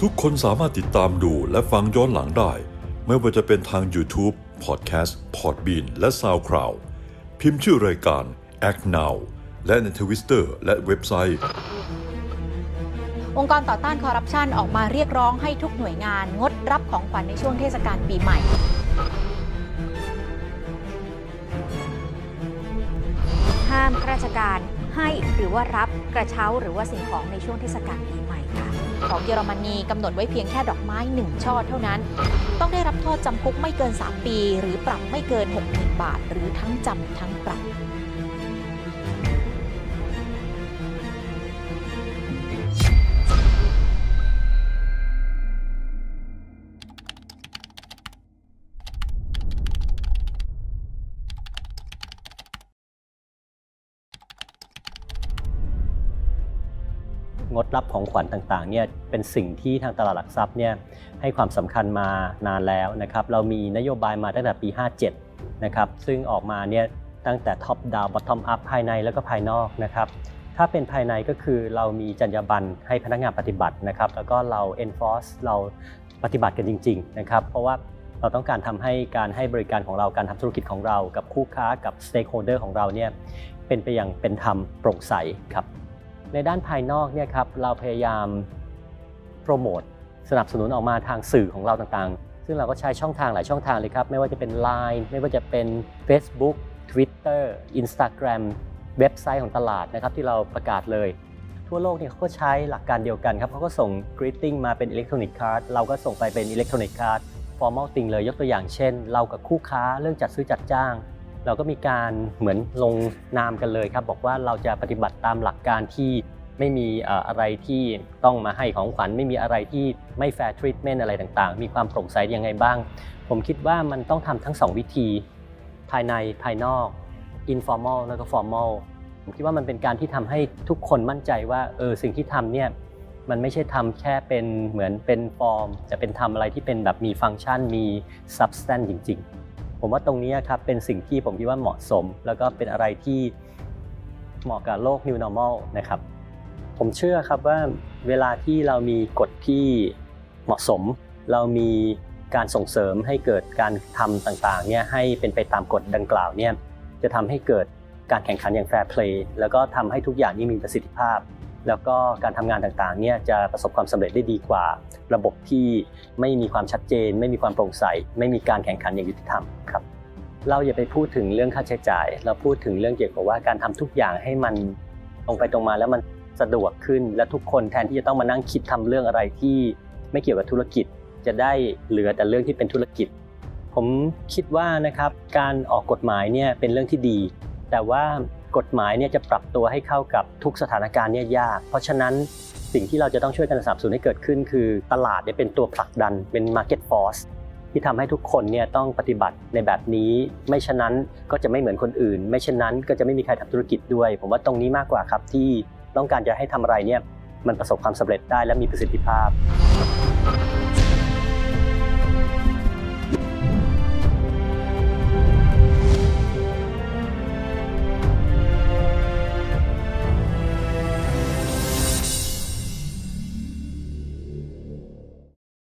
ทุกคนสามารถติดตามดูและฟังย้อนหลังได้ ไม่ว่าจะเป็นทาง YouTube, Podcast, Podbean และ SoundCloud พิมพ์ชื่อรายการ Act Now และในทวิสเตอร์และเว็บไซต์ องค์กรต่อต้านคอร์รัปชันออกมาเรียกร้องให้ทุกหน่วยงานงดรับของขวัญในช่วงเทศกาลปีใหม่ ข้าราชการให้หรือว่ารับกระเช้าหรือว่าสิ่งของในช่วงเทศกาลปีใหม่ค่ะ ของเยอรมนีกำหนดไว้เพียงแค่ดอกไม้หนึ่งช่อเท่านั้น ต้องได้รับโทษจำคุกไม่เกิน 3 ปี หรือปรับไม่เกิน 60,000 บาท หรือทั้งจำทั้งปรับ งดรับของขวัญต่างๆเนี่ยเป็นสิ่งที่ทางตลาดหลักทรัพย์เนี่ยให้ความสำคัญมานานแล้วนะครับเรามีนโยบายมาตั้งแต่ปี 57 นะครับซึ่งออกมาเนี่ยตั้งแต่ท็อปดาว b อ t ทอมอัพภายในแล้วก็ภายนอกนะครับถ้าเป็นภายในก็คือเรามีจรรยาบรรณให้พนักงานปฏิบัตินะครับ แล้วก็เรา enforce เราปฏิบัติกันจริง ๆ นะครับ เพราะว่าเราต้องการทำให้การให้บริการของเราการทำธุรกิจของเรา กับคู่ค้ากับ stakeholder ของเราเนี่ยเป็นไปอย่างเป็นธรรมโปร่งใสครับ ในด้านภายนอกเนี่ยครับเราพยายามโปรโมทสนับสนุนออกมาทางสื่อของเราต่างๆ ซึ่งเราก็ใช้ช่องทางหลายช่องทางเลยครับ ไม่ว่าจะเป็น Line ไม่ว่าจะเป็น Facebook Twitter Instagram เว็บไซต์ของตลาดนะครับที่เราประกาศเลย ทั่วโลกเนี่ยเขาก็ใช้หลักการเดียวกันครับเขาก็ส่ง greeting มาเป็น electronic card เราก็ส่งไปเป็น electronic card formal thing เลยยกตัวอย่างเช่น เรากับคู่ค้าเรื่องจัดซื้อจัดจ้าง เราก็มีการเหมือนลงนามกันเลยครับ บอกว่าเราจะปฏิบัติตามหลักการที่ไม่มีอะไรที่ต้องมาให้ของขวัญไม่มีอะไรที่ไม่ fair treatment อะไรต่างๆ มีความโปร่งใสยังไงบ้าง ผมคิดว่ามันต้องทำทั้ง 2 วิธี ภายในภายนอก informal แล้วก็ formal ผมคิดว่ามันเป็นการที่ทำให้ทุกคนมั่นใจว่าเออสิ่งที่ทำเนี่ยมันไม่ใช่ทำแค่เป็นเหมือนเป็นฟอร์ม จะเป็นทำอะไรที่เป็นแบบมีฟังก์ชันมี substance จริง ๆ ผมว่าตรงนี้ครับเป็นสิ่งที่ผมคิดว่าเหมาะสม แล้วก็เป็นอะไรที่เหมาะกับโลก new normal นะครับ ผมเชื่อครับว่าเวลาที่เรามีกฎที่เหมาะสม เรามีการส่งเสริมให้เกิดการทำต่างๆเนี่ยให้เป็นไปตามกฎดังกล่าวเนี่ยจะทำให้เกิดการแข่งขันอย่าง fair play แล้วก็ทำให้ทุกอย่างนี้มีประสิทธิภาพ แล้วก็การทำงานต่างๆเนี่ยจะประสบความสำเร็จได้ดีกว่า ระบบที่ไม่มีความชัดเจน ไม่มีความโปร่งใส ไม่มีการแข่งขันอย่างยุติธรรมครับเราอย่าไปพูดถึงเรื่องค่าใช้จ่าย เราพูดถึงเรื่องเกี่ยวกับว่าการทำทุกอย่างให้มันตรงไปตรงมาแล้วมันสะดวกขึ้น และทุกคนแทนที่จะต้องมานั่งคิดทำเรื่องอะไรที่ไม่เกี่ยวกับธุรกิจ จะได้เหลือแต่เรื่องที่เป็นธุรกิจ ผมคิดว่านะครับการออกกฎหมายเนี่ยเป็นเรื่องที่ดี แต่ว่า กฎหมายเนี่ยจะปรับตัวให้เข้ากับทุกสถานการณ์เนี่ยยาก เพราะฉะนั้นสิ่งที่เราจะต้องช่วยกันสนับสนุนให้เกิดขึ้น คือตลาดเนี่ยเป็นตัวผลักดันเป็น market force ที่ทำให้ทุกคนเนี่ยต้องปฏิบัติในแบบนี้ ไม่ฉะนั้นก็จะไม่เหมือนคนอื่น ไม่ฉะนั้นก็จะไม่มีใครทำธุรกิจด้วย ผมว่าตรงนี้มากกว่าครับที่ต้องการจะให้ทำอะไรเนี่ยมันประสบความสำเร็จได้และมีประสิทธิภาพ